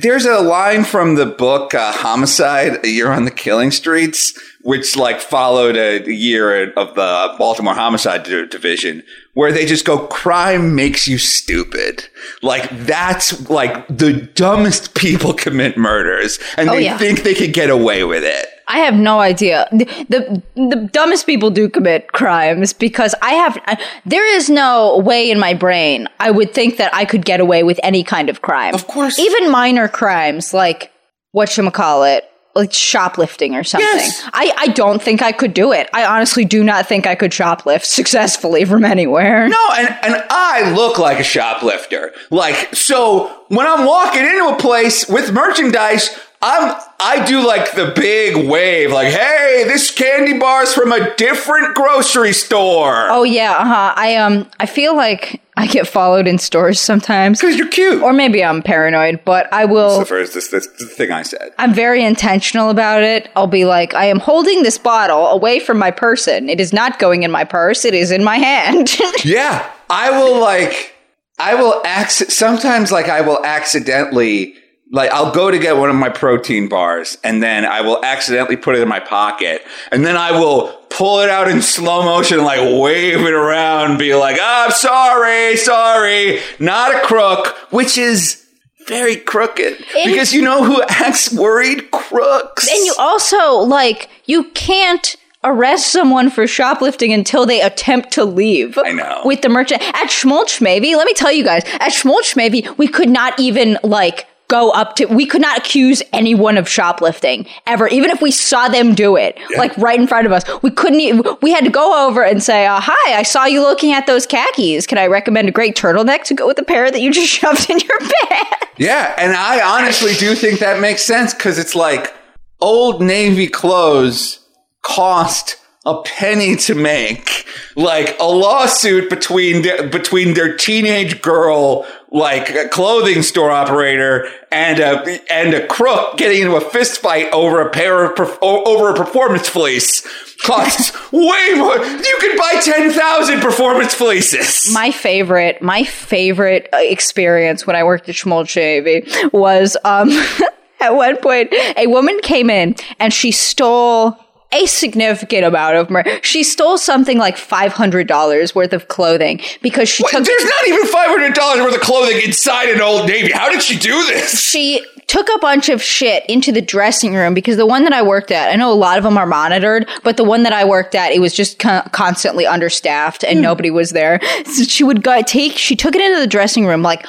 there's a line from the book uh, homicide a year on the killing streets which like followed a year of the baltimore homicide division where they just go crime makes you stupid. Like that's like the dumbest people commit murders and Oh, they yeah. think they could get away with it I have no idea. The, the the dumbest people do commit crimes because I have I, there is no way in my brain I would think that I could get away with any kind of crime. Of course. Even minor crimes like what you call it, like shoplifting or something. Yes. I, I don't think I could do it. I honestly do not think I could shoplift successfully from anywhere. No, and, and I look like a shoplifter. Like, so when I'm walking into a place with merchandise, I'm I do like the big wave, like, hey, this candy bar's from a different grocery store. Oh yeah, uh-huh. I um I feel like I get followed in stores sometimes. Because you're cute. Or maybe I'm paranoid, but I will the first, this, the thing I said. I'm very intentional about it. I'll be like, I am holding this bottle away from my person. It is not going in my purse. It is in my hand. Yeah, I will like, I will acc- sometimes like I will accidentally like I'll go to get one of my protein bars and then I will accidentally put it in my pocket and then I will pull it out in slow motion and like wave it around and be like, oh, I'm sorry, sorry, not a crook, which is very crooked because you know who acts worried? Crooks. and you also like you can't arrest someone for shoplifting until they attempt to leave. I know. With the merchant at Schmolch, maybe. Let me tell you guys, at Schmolch, maybe we could not even like go up to we could not accuse anyone of shoplifting ever even if we saw them do it like right in front of us. We couldn't even, we had to go over and say uh, hi i saw you looking at those khakis. Can i recommend a great turtleneck to go with the pair that you just shoved in your bag Yeah, and I honestly do think that makes sense because it's like old Navy clothes cost a penny to make. Like a lawsuit between between their teenage girl, like a clothing store operator, and a and a crook getting into a fist fight over a pair of over a performance fleece costs way more. You could buy ten thousand performance fleeces. my favorite, my favorite uh, experience when I worked at Schmolch Navy was um, at one point a woman came in and she stole a significant amount of money. She stole something like five hundred dollars worth of clothing because she took There's not even five hundred dollars worth of clothing inside an old Navy. How did she do this? she took a bunch of shit into the dressing room because the one that I worked at, I know a lot of them are monitored, but the one that I worked at, it was just con- constantly understaffed and hmm. nobody was there. So she would go take, she took it into the dressing room like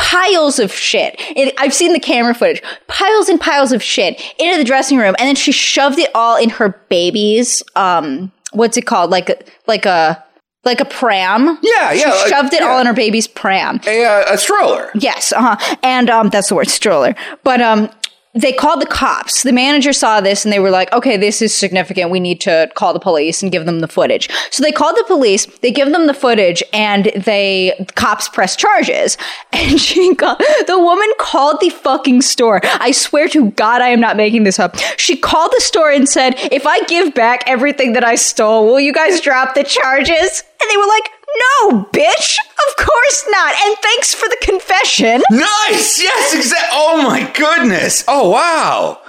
piles of shit. It, I've seen the camera footage, piles and piles of shit into the dressing room, and then she shoved it all in her baby's, um, what's it called? Like a, like a, like a pram. Yeah, She yeah, like- shoved it yeah. all in her baby's pram. A, uh, a stroller. Yes, uh huh. And um, that's the word stroller. But um, they called the cops. The manager saw this and they were like, okay, this is significant. We need to call the police and give them the footage. So they called the police, they give them the footage, and they, cops press charges. And she got, the woman called the fucking store. I swear to God, I am not making this up. She called the store and said, if I give back everything that I stole, will you guys drop the charges? And they were like, no, bitch! Of course not! And thanks for the confession! Nice. Yes, exactly. Oh my goodness. Oh wow.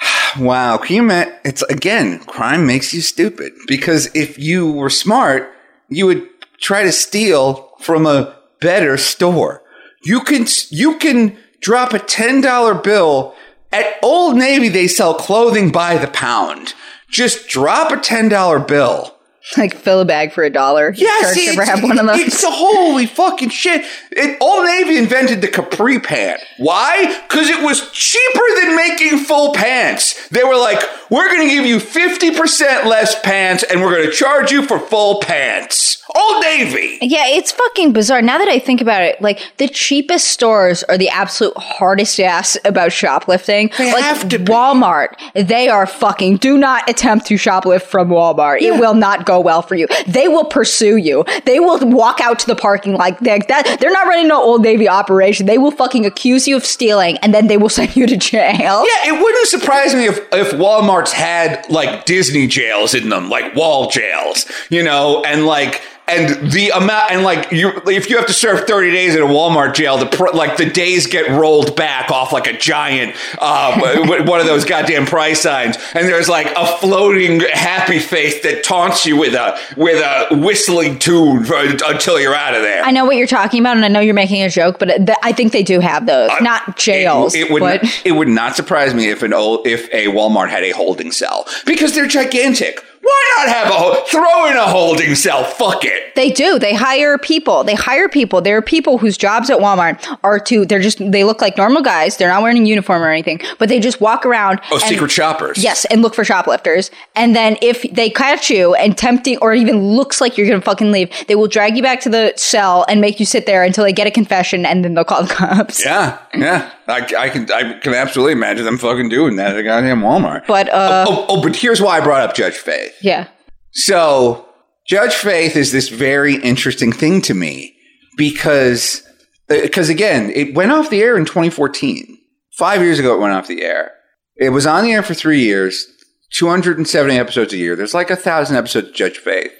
Wow. Can you imagine? It's again, crime makes you stupid because if you were smart, you would try to steal from a better store. You can you can drop a ten dollar bill at Old Navy. They sell clothing by the pound. Just drop a ten dollar bill. Like, fill a bag for a dollar. Yes, it's, ever have one of those? it's a holy fucking shit. It, Old Navy invented the capri pant. Why? Because it was cheaper than making full pants. They were like, we're going to give you 50% less pants and we're going to charge you for full pants. Old Navy. Yeah, it's fucking bizarre. Now that I think about it, like the cheapest stores are the absolute hardest ass about shoplifting. They like have to be. Walmart, they are fucking. Do not attempt to shoplift from Walmart. It will not go well for you. They will pursue you. They will walk out to the parking like that. that they're not running no Old Navy operation. They will fucking accuse you of stealing, and then they will send you to jail. Yeah, it wouldn't surprise me if, if Walmart's had like Disney jails in them, like wall jails, you know, and like and the amount and like you if you have to serve 30 days in a Walmart jail, the pr- like the days get rolled back off like a giant uh, one of those goddamn price signs, and there's like a floating happy face that taunts you with a with a whistling tune for, until you're out of there. I know what you're talking about, and I know you're making a joke, but th- I think they do have those. not jails, It, it would but it would not surprise me if an old if a Walmart had a holding cell because they're gigantic. Why not have a ho- throw in a holding cell? Fuck it. They do. They hire people. They hire people. There are people whose jobs at Walmart are to, they're just, they look like normal guys. They're not wearing a uniform or anything, but they just walk around. Oh, and- secret shoppers. Yes, and look for shoplifters. And then if they catch you and tempting, or even looks like you're gonna fucking leave, they will drag you back to the cell and make you sit there until they get a confession and then they'll call the cops. Yeah, yeah. I, I can I can absolutely imagine them fucking doing that at a goddamn Walmart. But uh, oh, oh, but here's why I brought up Judge Faith. yeah, So, Judge Faith is this very interesting thing to me because, because again, it went off the air in 2014. Five years ago, it went off the air. It was on the air for three years, 270 episodes a year. There's like a thousand episodes of Judge Faith.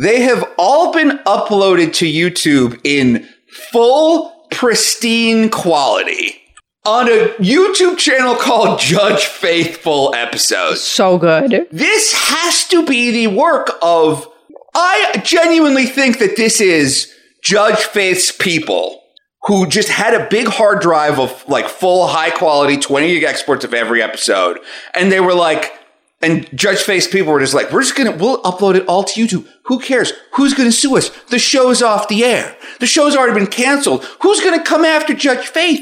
They have all been uploaded to YouTube in full, pristine quality on a YouTube channel called Judge Faith Full Episodes. so good. This has to be the work of. I genuinely think that this is Judge Faith's people who just had a big hard drive of like full high quality 20 gig exports of every episode. And they were like, and Judge Faith's people were just like, we're just gonna, we'll upload it all to YouTube. Who cares? Who's gonna sue us? The show's off the air. The show's already been canceled. Who's gonna come after Judge Faith?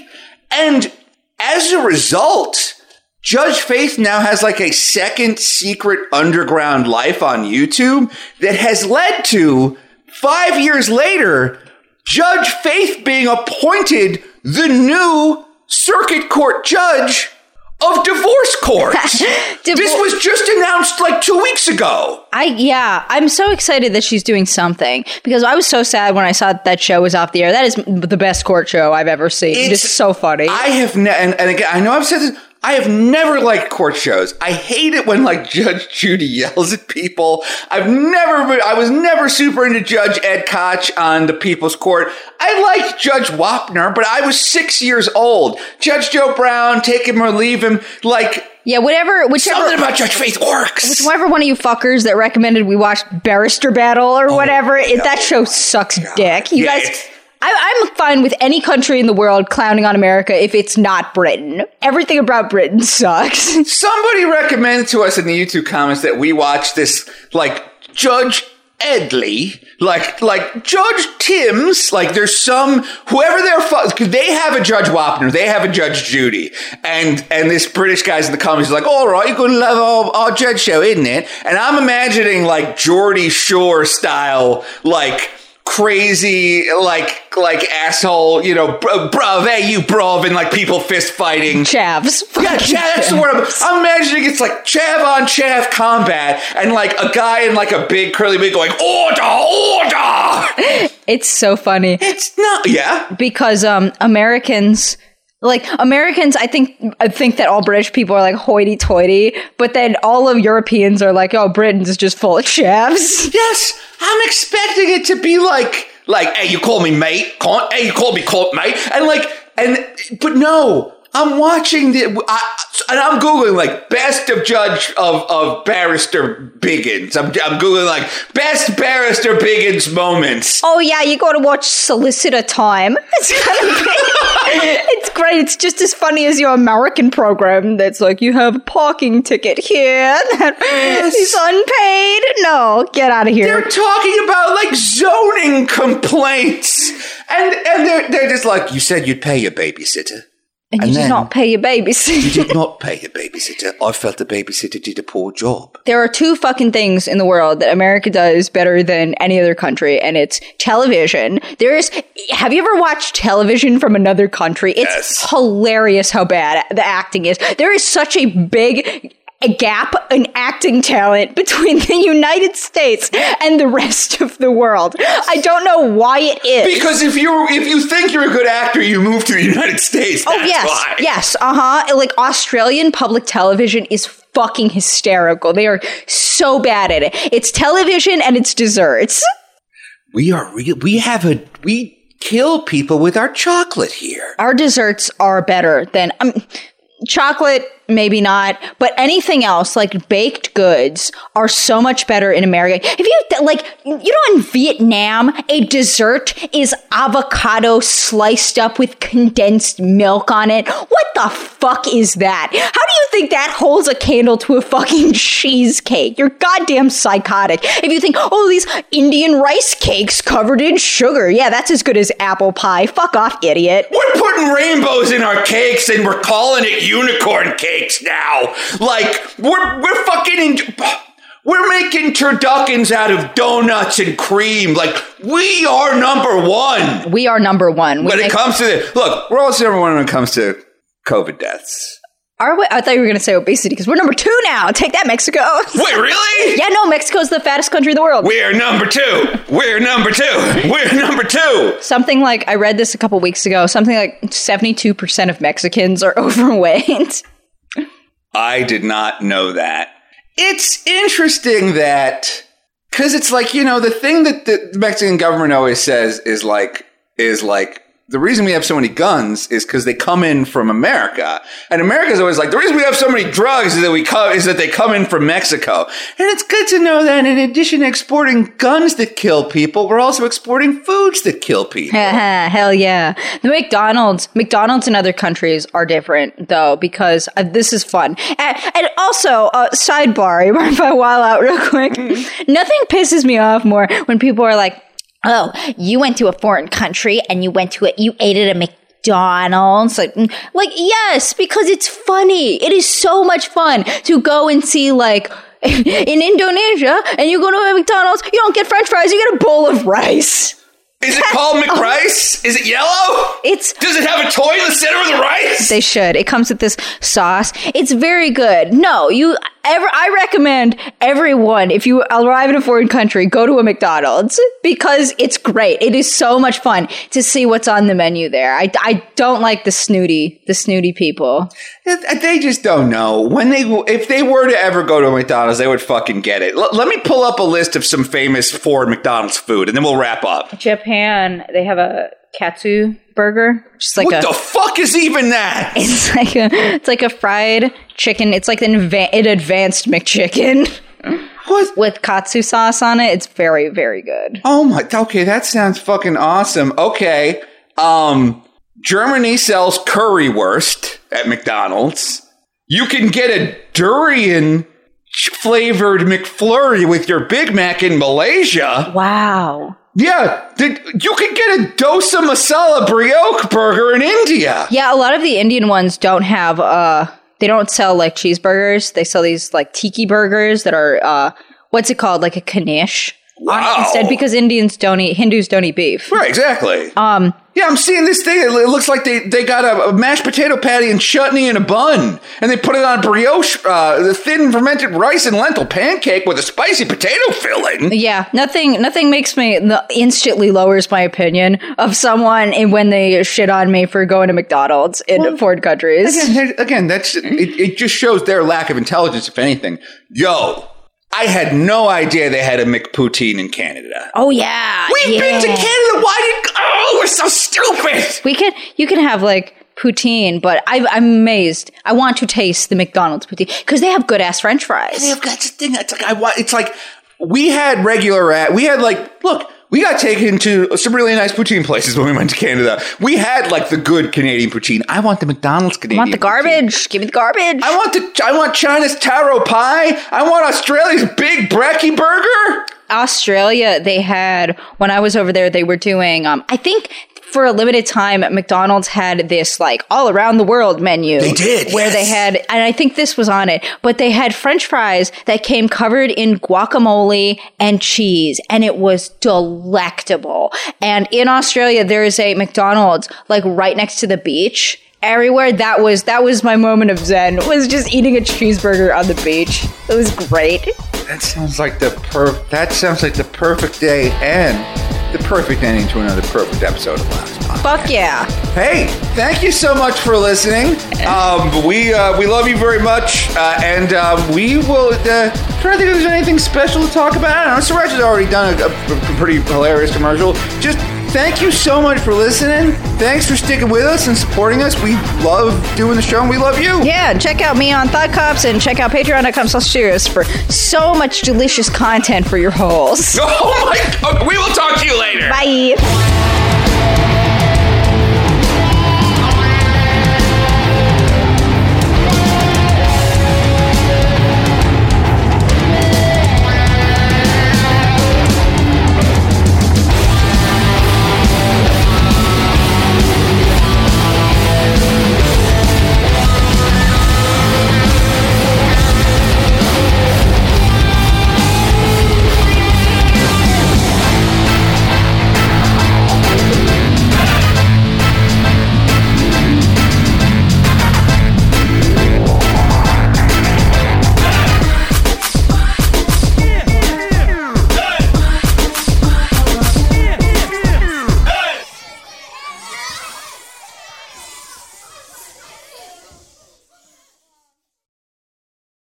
And as a result, Judge Faith now has like a second secret underground life on YouTube that has led to five years later, Judge Faith being appointed the new circuit court judge of divorce court. this was just announced like two weeks ago. I yeah, I'm so excited that she's doing something because I was so sad when I saw that show was off the air. That is the best court show I've ever seen. It's, It's- so funny. I have, ne- and, and again, I know I've said this. I have never liked court shows. I hate it when like Judge Judy yells at people. I've never been, I was never super into Judge Ed Koch on the People's Court. I liked Judge Wapner, but I was six years old. Judge Joe Brown, take him or leave him. Like, yeah, whatever, whichever. something about Judge Faith works. Whoever one of you fuckers that recommended we watch Barrister Battle or oh, whatever, it, that show sucks dick. You Oh, Yeah, guys, I, I'm fine with any country in the world clowning on America if it's not Britain. Everything about Britain sucks. Somebody recommended to us in the YouTube comments that we watch this like Judge Edley, like like Judge Timms, like there's some whoever they're fu- they have a Judge Wapner, they have a Judge Judy, and and this British guy's in the comments like, all right, you're gonna love our, our Judge show, isn't it? And I'm imagining like Geordie Shore style, like crazy, like like asshole, you know, br- bruv, hey you bruv, and like people fist fighting. Chavs. Yeah, chav, that's the word. I'm, I'm imagining it's like chav on chav combat, and like a guy in like a big curly wig going order, order. It's so funny It's not. Yeah, because um Americans like Americans I think I think that all British people are like hoity toity, but then all of Europeans are like, oh Britain's just full of chavs. yes. I'm expecting it to be like like hey, you call me mate, can't? Hey, you call me court mate, and like and but no. I'm watching the, I, and I'm googling like best of judge of of barrister Biggins. I'm I'm googling like best barrister Biggins moments. Oh yeah, you got to watch Solicitor Time. It's kind of it's great. It's just as funny as your American program. That's like you have a parking ticket here that is unpaid. No, get out of here. They're talking about like zoning complaints, and and they're they're just like, you said you'd pay your babysitter. And you and did not pay your babysitter. You did not pay your babysitter. I felt the babysitter did a poor job. There are two fucking things in the world that America does better than any other country, and it's television. There's, have you ever watched television from another country? It's Yes. hilarious how bad the acting is. There is such a big a gap in acting talent between the United States and the rest of the world. I don't know why it is. Because if you if you think you're a good actor, you move to the United States. Oh yes, why. yes, uh huh. Like Australian public television is fucking hysterical. They are so bad at it. It's television and it's desserts. We are real. We have a we kill people with our chocolate here. Our desserts are better than um, chocolate. Maybe not, but anything else like baked goods are so much better in America. If you like, you know, in Vietnam, a dessert is avocado sliced up with condensed milk on it. What the fuck is that? How do you think that holds a candle to a fucking cheesecake? You're goddamn psychotic. If you think, oh, these Indian rice cakes covered in sugar, yeah, that's as good as apple pie. Fuck off, idiot. We're putting rainbows in our cakes and we're calling it unicorn now. Like we're we're fucking in, we're making turduckins out of donuts and cream. Like we are number one We are number one. We when it comes to the look. We're also number one when it comes to COVID deaths. Are we? I thought you were going to say obesity because we're number two now. Take that, Mexico. Wait, really? yeah, no, Mexico's the fattest country in the world. We're number two. We're number two. We're number two. Something like I read this a couple weeks ago. Something like seventy-two percent of Mexicans are overweight. I did not know that. It's interesting that because it's like you know the thing that the Mexican government always says is like is like the reason we have so many guns is because they come in from America, and America's always like the reason we have so many drugs is that we come is that they come in from Mexico, and it's good to know that in addition to exporting guns that kill people, we're also exporting foods that kill people. Hell yeah. The McDonald's, McDonald's in other countries are different though because uh, this is fun. And, and also, uh, sidebar, if I while out real quick? Nothing pisses me off more when people are like, oh, you went to a foreign country and you went to it, you ate at a McDonald's. Like, mm, like, yes, because it's funny. It is so much fun to go and see like, in Indonesia, and you go to a McDonald's, you don't get French fries, you get a bowl of rice. Is it called McRice? Is it yellow? It's Does it have a toy in the center of the rice? They should. It comes with this sauce. It's very good. No, you ever I recommend everyone if you arrive in a foreign country, go to a McDonald's because it's great. It is so much fun to see what's on the menu there. I, I don't like the snooty the snooty people. They just don't know. When they if they were to ever go to a McDonald's, they would fucking get it. L- let me pull up a list of some famous foreign McDonald's food and then we'll wrap up. Japan, they have a katsu burger, just like what a the fuck is even that? it's like a it's like a fried chicken. It's like an, adva- an advanced McChicken. What? with katsu sauce on it. It's very, very good. Oh my. Okay, that sounds fucking awesome. Okay. Um, Germany sells currywurst at McDonald's. You can get a durian flavored McFlurry with your Big Mac in Malaysia. Wow. Yeah, the, you can get a dosa masala brioche burger in India. Yeah, a lot of the Indian ones don't have uh they don't sell like cheeseburgers. They sell these like tiki burgers that are uh what's it called? Like a knish. Wow. Instead because Indians don't eat Hindus don't eat beef. Right, exactly. Um Yeah, I'm seeing this thing. It looks like they, they got a, a mashed potato patty and chutney in a bun, and they put it on brioche, uh, the thin fermented rice and lentil pancake with a spicy potato filling. yeah, nothing nothing makes me instantly lowers my opinion of someone when they shit on me for going to McDonald's in foreign countries. Again, again that's it, it. Just shows their lack of intelligence, if anything. Yo, I had no idea they had a McPoutine in Canada. Oh yeah. We've been to. Canada. Why did? Oh, we're so stupid. We could, you can have like poutine, but I, I'm amazed. I want to taste the McDonald's poutine because they have good ass French fries. They've got this thing. It's like I want. It's like we had regular at. We had like look. We got taken to some really nice poutine places when we went to Canada. We had like the good Canadian poutine. I want the McDonald's Canadian. I want the poutine. garbage. Give me the garbage. I want the. I want China's taro pie. I want Australia's big brekkie burger. Australia, they had when I was over there, they were doing. Um, I think for a limited time, McDonald's had this like all around the world menu. They did, where they had, and I think this was on it, but they had French fries that came covered in guacamole and cheese, and it was delectable. And in Australia, there is a McDonald's like right next to the beach. Everywhere that was that was my moment of zen was just eating a cheeseburger on the beach. It was great. That sounds like the per. That sounds like the perfect day and the perfect ending to another perfect episode of Last Podcast. Fuck yeah. Hey, thank you so much for listening. Um, we uh, we love you very much, uh, and um, we will uh, try to think if there's anything special to talk about. I don't know. Suraj has already done a, a pretty hilarious commercial. Just thank you so much for listening. Thanks for sticking with us and supporting us. We love doing the show, and we love you. Yeah, and check out me on Thought Cops and check out patreon.com slash asterios for so much delicious content for your holes. Oh my! God. We will talk to you later. Bye.